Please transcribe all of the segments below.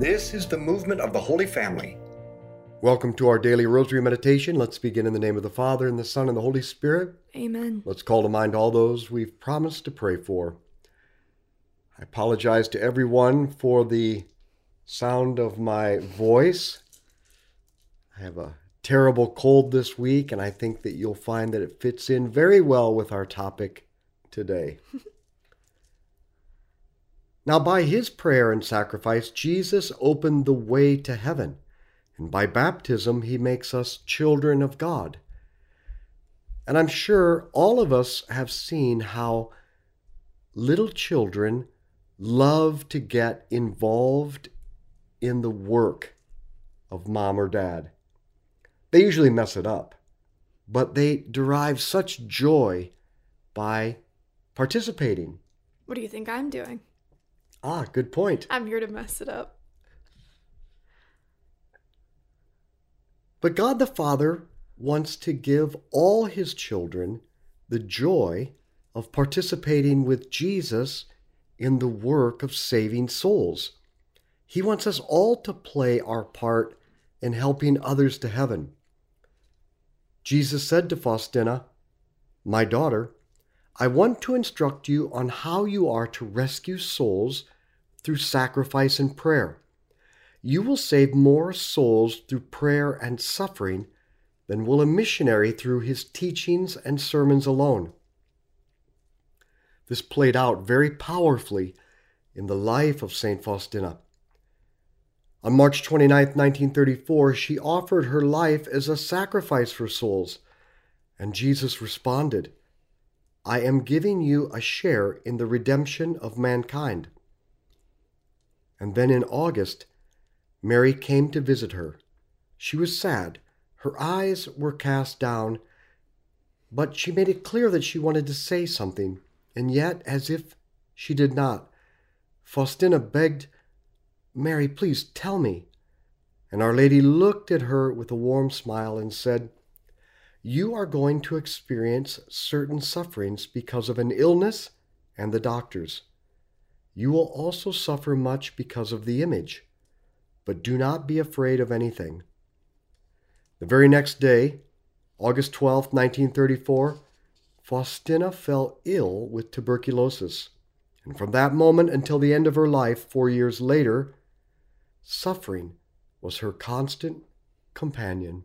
This is the movement of the Holy Family. Welcome to our daily rosary meditation. Let's begin in the name of the Father, and the Son, and the Holy Spirit. Amen. Let's call to mind all those we've promised to pray for. I apologize to everyone for the sound of my voice. I have a terrible cold this week, and I think that you'll find that it fits in very well with our topic today. now, by his prayer and sacrifice, Jesus opened the way to heaven, and by baptism, he makes us children of God. And I'm sure all of us have seen how little children love to get involved in the work of mom or dad. They usually mess it up, but they derive such joy by participating. What do you think I'm doing? Ah, good point. I'm here to mess it up. But God the Father wants to give all his children the joy of participating with Jesus in the work of saving souls. He wants us all to play our part in helping others to heaven. Jesus said to Faustina, My daughter, I want to instruct you on how you are to rescue souls through sacrifice and prayer. You will save more souls through prayer and suffering than will a missionary through his teachings and sermons alone. This played out very powerfully in the life of St. Faustina. On March 29, 1934, she offered her life as a sacrifice for souls, and Jesus responded, I am giving you a share in the redemption of mankind. And then in August, Mary came to visit her. She was sad. Her eyes were cast down, but she made it clear that she wanted to say something, and yet, as if she did not, Faustina begged, Mary, please tell me. And Our Lady looked at her with a warm smile and said, You are going to experience certain sufferings because of an illness and the doctors. You will also suffer much because of the image, but do not be afraid of anything. The very next day, August 12, 1934, Faustina fell ill with tuberculosis, and from that moment until the end of her life, four years later, suffering was her constant companion.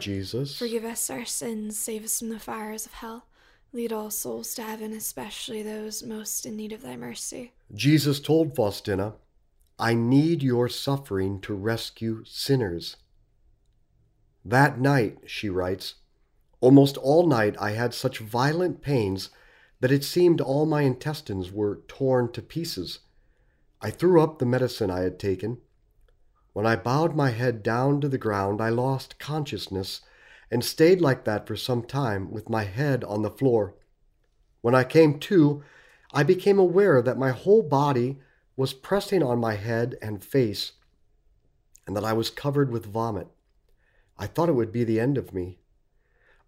Jesus, Forgive us our sins, save us from the fires of hell. Lead all souls to heaven, especially those most in need of thy mercy. Jesus told Faustina, I need your suffering to rescue sinners. That night, she writes, almost all night I had such violent pains that it seemed all my intestines were torn to pieces. I threw up the medicine I had taken. When I bowed my head down to the ground, I lost consciousness and stayed like that for some time with my head on the floor. When I came to, I became aware that my whole body was pressing on my head and face, and that I was covered with vomit. I thought it would be the end of me.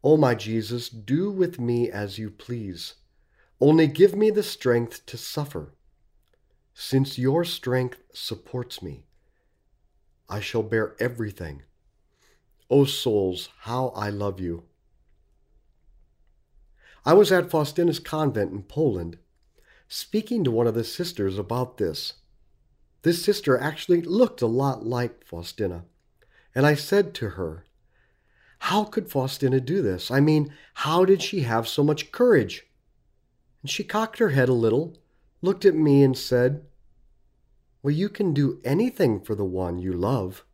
O oh, my Jesus, do with me as you please. Only give me the strength to suffer. Since your strength supports me, I shall bear everything. O souls, how I love you. I was at Faustina's convent in Poland, speaking to one of the sisters about this. This sister actually looked a lot like Faustina, and I said to her, How could Faustina do this? I mean, how did she have so much courage? And she cocked her head a little, looked at me, and said, Well, you can do anything for the one you love.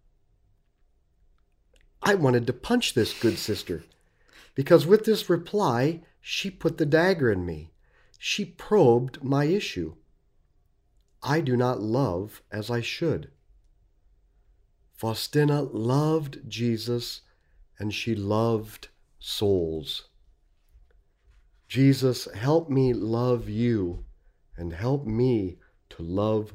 I wanted to punch this good sister, because with this reply, she put the dagger in me. She probed my issue. I do not love as I should. Faustina loved Jesus and she loved souls. Jesus, help me love you and help me to love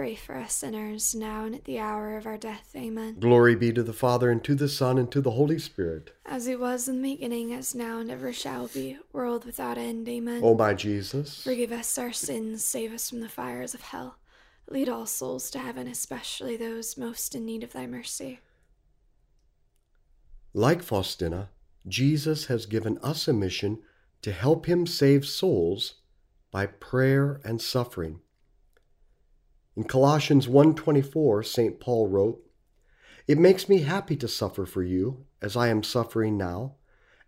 pray for us sinners, now and at the hour of our death. Amen. Glory be to the Father, and to the Son, and to the Holy Spirit. As it was in the beginning, as now, and ever shall be, world without end. Amen. O my Jesus, Forgive us our sins, save us from the fires of hell. Lead all souls to heaven, especially those most in need of thy mercy. like Faustina, Jesus has given us a mission to help him save souls by prayer and suffering. In Colossians 1:24, St. Paul wrote, "It makes me happy to suffer for you, as I am suffering now,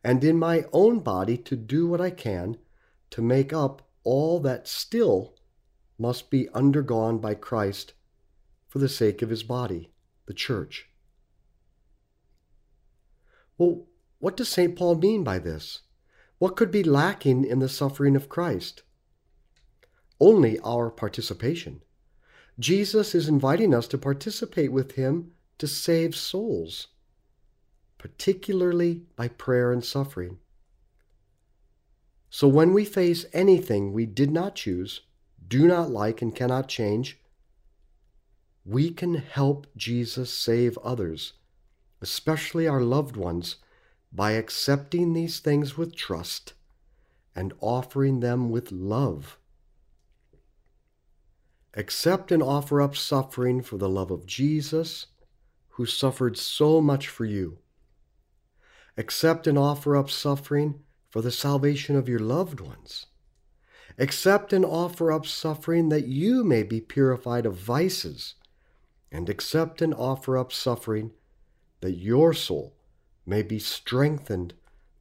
and in my own body to do what I can to make up all that still must be undergone by Christ for the sake of his body, the church." Well, what does St. Paul mean by this? What could be lacking in the suffering of Christ? Only our participation. Jesus is inviting us to participate with him to save souls, particularly by prayer and suffering. So when we face anything we did not choose, do not like, and cannot change, we can help Jesus save others, especially our loved ones, by accepting these things with trust and offering them with love. Accept and offer up suffering for the love of Jesus, who suffered so much for you. Accept and offer up suffering for the salvation of your loved ones. Accept and offer up suffering that you may be purified of vices, and accept and offer up suffering that your soul may be strengthened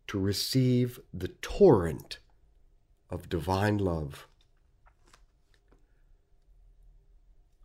to receive the torrent of divine love.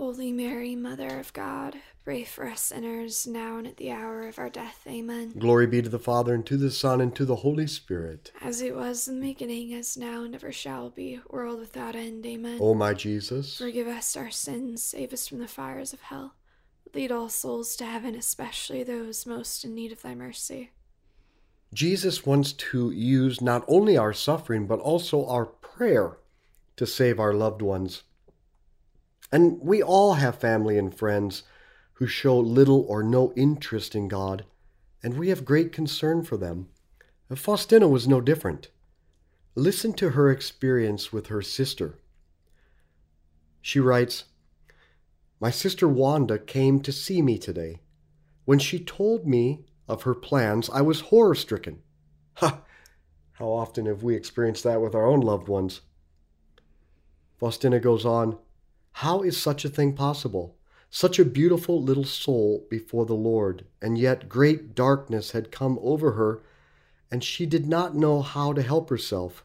Holy Mary, Mother of God, pray for us sinners, now and at the hour of our death. Amen. Glory be to the Father, and to the Son, and to the Holy Spirit. As it was in the beginning, as now, and ever shall be, world without end. Amen. O my Jesus, Forgive us our sins, save us from the fires of hell. Lead all souls to heaven, especially those most in need of thy mercy. Jesus wants to use not only our suffering, but also our prayer to save our loved ones. And we all have family and friends who show little or no interest in God, and we have great concern for them. Faustina was no different. Listen to her experience with her sister. She writes My sister Wanda came to see me today. When she told me of her plans, I was horror stricken. Ha! How often have we experienced that with our own loved ones? Faustina goes on How is such a thing possible? Such a beautiful little soul before the Lord, and yet great darkness had come over her, and she did not know how to help herself.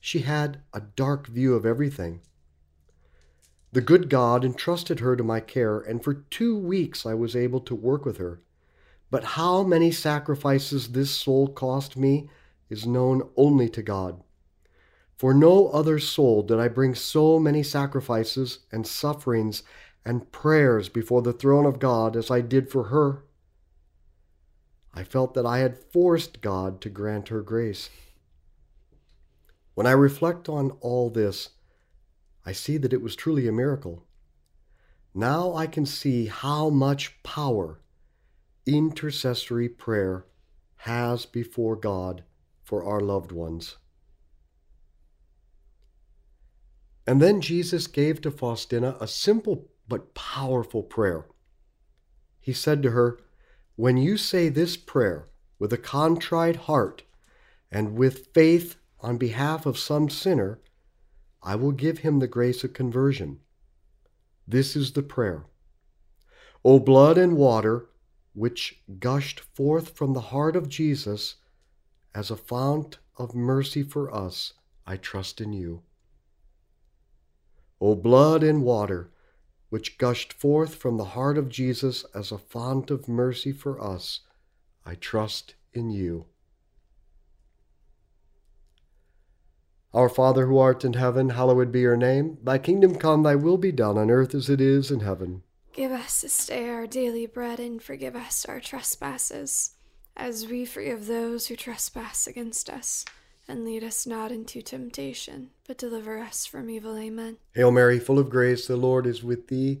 She had a dark view of everything. The good God entrusted her to my care, and for two weeks I was able to work with her. But how many sacrifices this soul cost me is known only to God. For no other soul did I bring so many sacrifices and sufferings and prayers before the throne of God as I did for her. I felt that I had forced God to grant her grace. When I reflect on all this, I see that it was truly a miracle. Now I can see how much power intercessory prayer has before God for our loved ones. And then Jesus gave to Faustina a simple but powerful prayer. He said to her, When you say this prayer with a contrite heart and with faith on behalf of some sinner, I will give him the grace of conversion. This is the prayer. O blood and water, which gushed forth from the heart of Jesus as a fount of mercy for us, I trust in you. O blood and water, which gushed forth from the heart of Jesus as a fount of mercy for us, I trust in you. Our Father who art in heaven, hallowed be your name. Thy kingdom come, thy will be done on earth as it is in heaven. Give us this day our daily bread, and forgive us our trespasses, as we forgive those who trespass against us. And lead us not into temptation, but deliver us from evil. Amen. Hail Mary, full of grace, the Lord is with thee.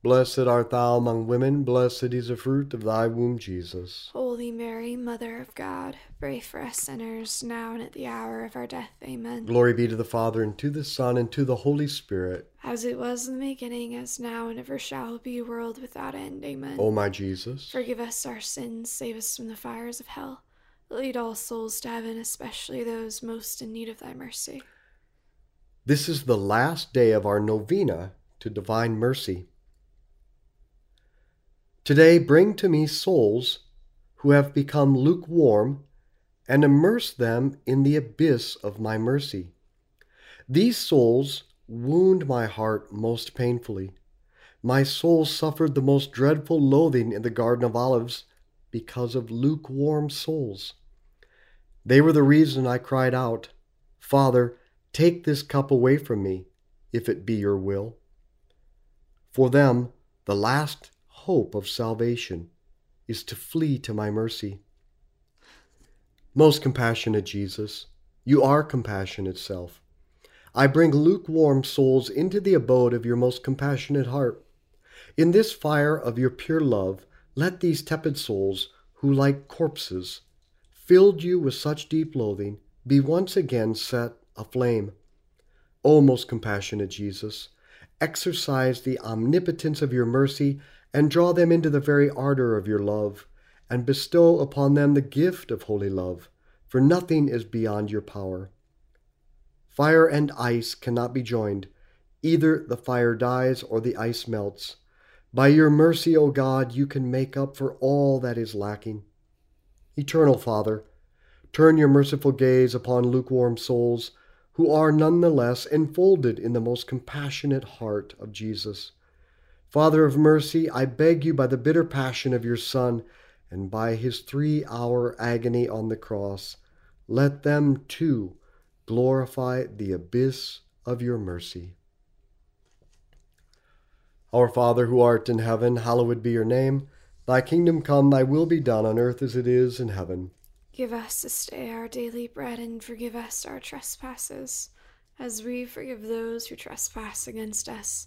Blessed art thou among women, blessed is the fruit of thy womb, Jesus. Holy Mary, Mother of God, pray for us sinners, now and at the hour of our death. Amen. Glory be to the Father, and to the Son, and to the Holy Spirit. As it was in the beginning, as now, and ever shall be, world without end. Amen. O my Jesus, Forgive us our sins, save us from the fires of hell. Lead all souls to heaven, especially those most in need of thy mercy. this is the last day of our novena to divine mercy. Today, bring to me souls who have become lukewarm and immerse them in the abyss of my mercy. These souls wound my heart most painfully. My soul suffered the most dreadful loathing in the Garden of Olives because of lukewarm souls. They were the reason I cried out, Father, take this cup away from me, if it be your will. For them, the last hope of salvation is to flee to my mercy. Most compassionate Jesus, you are compassion itself. I bring lukewarm souls into the abode of your most compassionate heart. In this fire of your pure love, let these tepid souls, who like corpses, filled you with such deep loathing, be once again set aflame. O most compassionate Jesus, exercise the omnipotence of your mercy and draw them into the very ardor of your love, and bestow upon them the gift of holy love, for nothing is beyond your power. Fire and ice cannot be joined. Either the fire dies or the ice melts. By your mercy, O God, you can make up for all that is lacking. Eternal Father, turn your merciful gaze upon lukewarm souls who are none the less enfolded in the most compassionate heart of Jesus. Father of mercy, I beg you by the bitter passion of your Son and by his three hour agony on the cross, let them too glorify the abyss of your mercy. Our Father who art in heaven, hallowed be your name. Thy kingdom come, thy will be done on earth as it is in heaven. Give us this day our daily bread and forgive us our trespasses, as we forgive those who trespass against us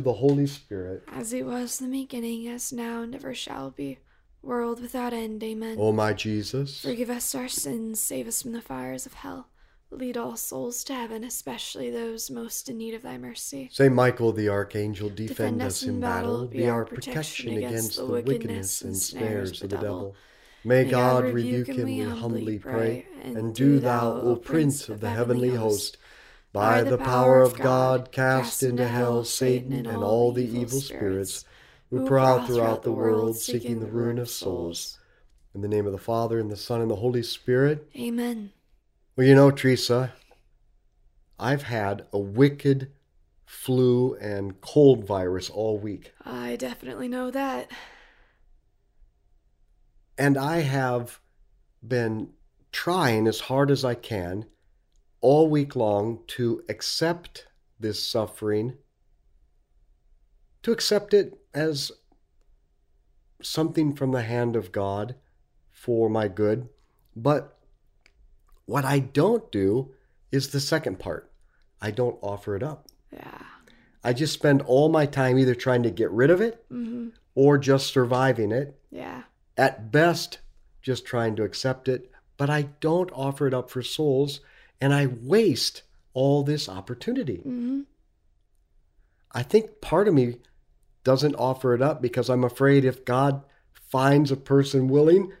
the Holy Spirit. As it was in the beginning, as now, and ever shall be, world without end. Amen. O my Jesus, Forgive us our sins, save us from the fires of hell. Lead all souls to heaven, especially those most in need of thy mercy. Saint Michael the Archangel, defend, us in battle, be our protection against the wickedness and snares of the devil. May God rebuke him, we humbly pray, and do thou, O Prince of the heavenly host, by the power of God, cast into hell Satan and all the evil spirits who prowl throughout the world seeking the ruin of souls. In the name of the Father, and the Son, and the Holy Spirit. Amen. Well, you know, Teresa, I've had a wicked flu and cold virus all week. I definitely know that. And I have been trying as hard as I can all week long to accept this suffering, to accept it as something from the hand of God for my good. But what I don't do is the second part. I don't offer it up. Yeah. I just spend all my time either trying to get rid of it Mm-hmm. or just surviving it. Yeah. At best, just trying to accept it, but I don't offer it up for souls and I waste all this opportunity. Mm-hmm. I think part of me doesn't offer it up because I'm afraid if God finds a person willing,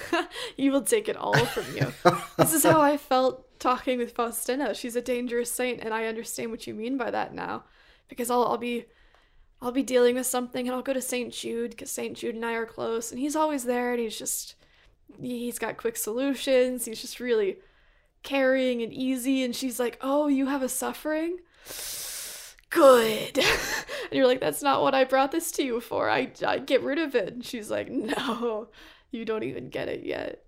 he will take it all from you. this is how I felt talking with Faustina. She's a dangerous saint, and I understand what you mean by that now. Because I'll, I'll be I'll be dealing with something and I'll go to St. Jude because St. Jude and I are close and he's always there and he's just he's got quick solutions. He's just really caring and easy and she's like, "Oh, you have a suffering?" Good. and you're like, "That's not what I brought this to you for. I I get rid of it." And she's like, "No. You don't even get it yet."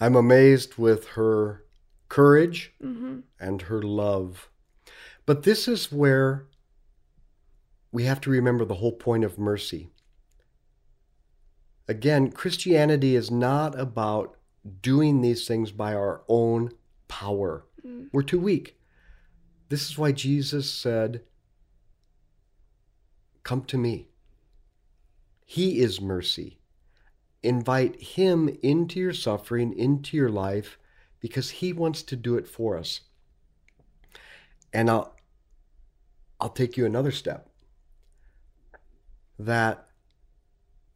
I'm amazed with her courage Mhm. and her love. But this is where we have to remember the whole point of mercy. Again, Christianity is not about doing these things by our own power. Mm. We're too weak. This is why Jesus said, Come to me. He is mercy. Invite Him into your suffering, into your life, because He wants to do it for us. And I'll, I'll take you another step that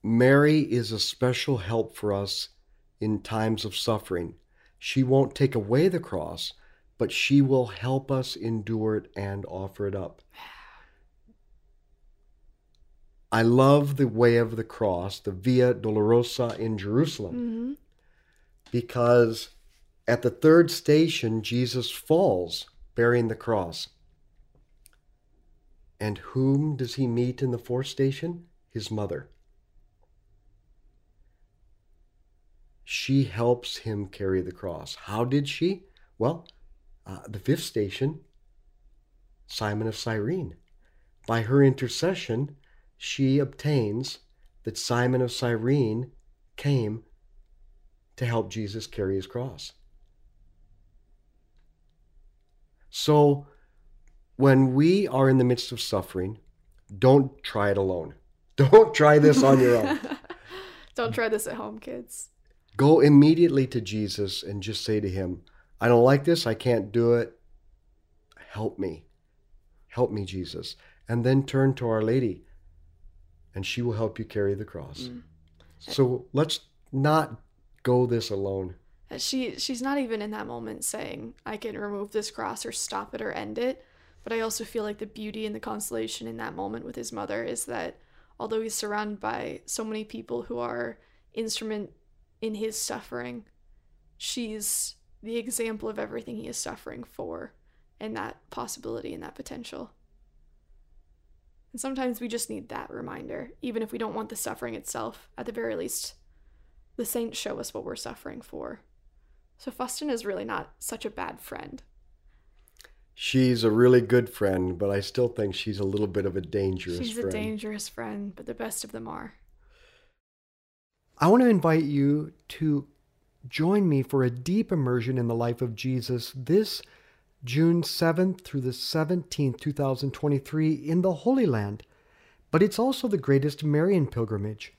Mary is a special help for us in times of suffering. She won't take away the cross, but she will help us endure it and offer it up. I love the way of the cross, the Via Dolorosa in Jerusalem, Mm-hmm. because at the third station, Jesus falls bearing the cross. And whom does he meet in the fourth station? His mother. She helps him carry the cross. How did she? Well, uh, the fifth station, Simon of Cyrene. By her intercession, she obtains that Simon of Cyrene came to help Jesus carry his cross. So, when we are in the midst of suffering, don't try it alone. Don't try this on your own. Don't try this at home, kids. Go immediately to Jesus and just say to him, I don't like this. I can't do it. Help me. Help me, Jesus. And then turn to Our Lady, and she will help you carry the cross. Mm. So let's not go this alone. She she's not even in that moment saying I can remove this cross or stop it or end it. But I also feel like the beauty and the consolation in that moment with his mother is that although he's surrounded by so many people who are instrument in his suffering, she's the example of everything he is suffering for and that possibility and that potential. And sometimes we just need that reminder, even if we don't want the suffering itself. At the very least, the saints show us what we're suffering for. So Faustina is really not such a bad friend. She's a really good friend, but I still think she's a little bit of a dangerous She's friend. a dangerous friend, but the best of them are. I want to invite you to join me for a deep immersion in the life of Jesus this June 7th through the 17th, 2023, in the Holy Land. But it's also the greatest Marian pilgrimage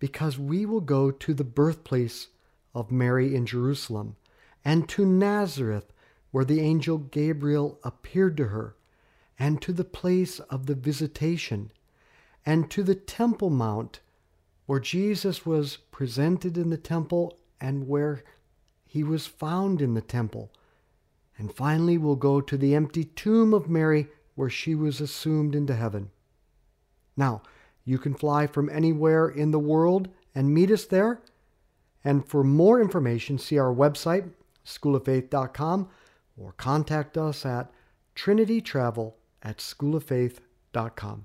because we will go to the birthplace of Mary in Jerusalem and to Nazareth, where the angel Gabriel appeared to her, and to the place of the visitation, and to the Temple Mount where Jesus was presented in the temple and where he was found in the temple. And finally, we'll go to the empty tomb of Mary where she was assumed into heaven. Now, you can fly from anywhere in the world and meet us there. And for more information, see our website, schooloffaith.com, or contact us at trinitytravel at schooloffaith.com.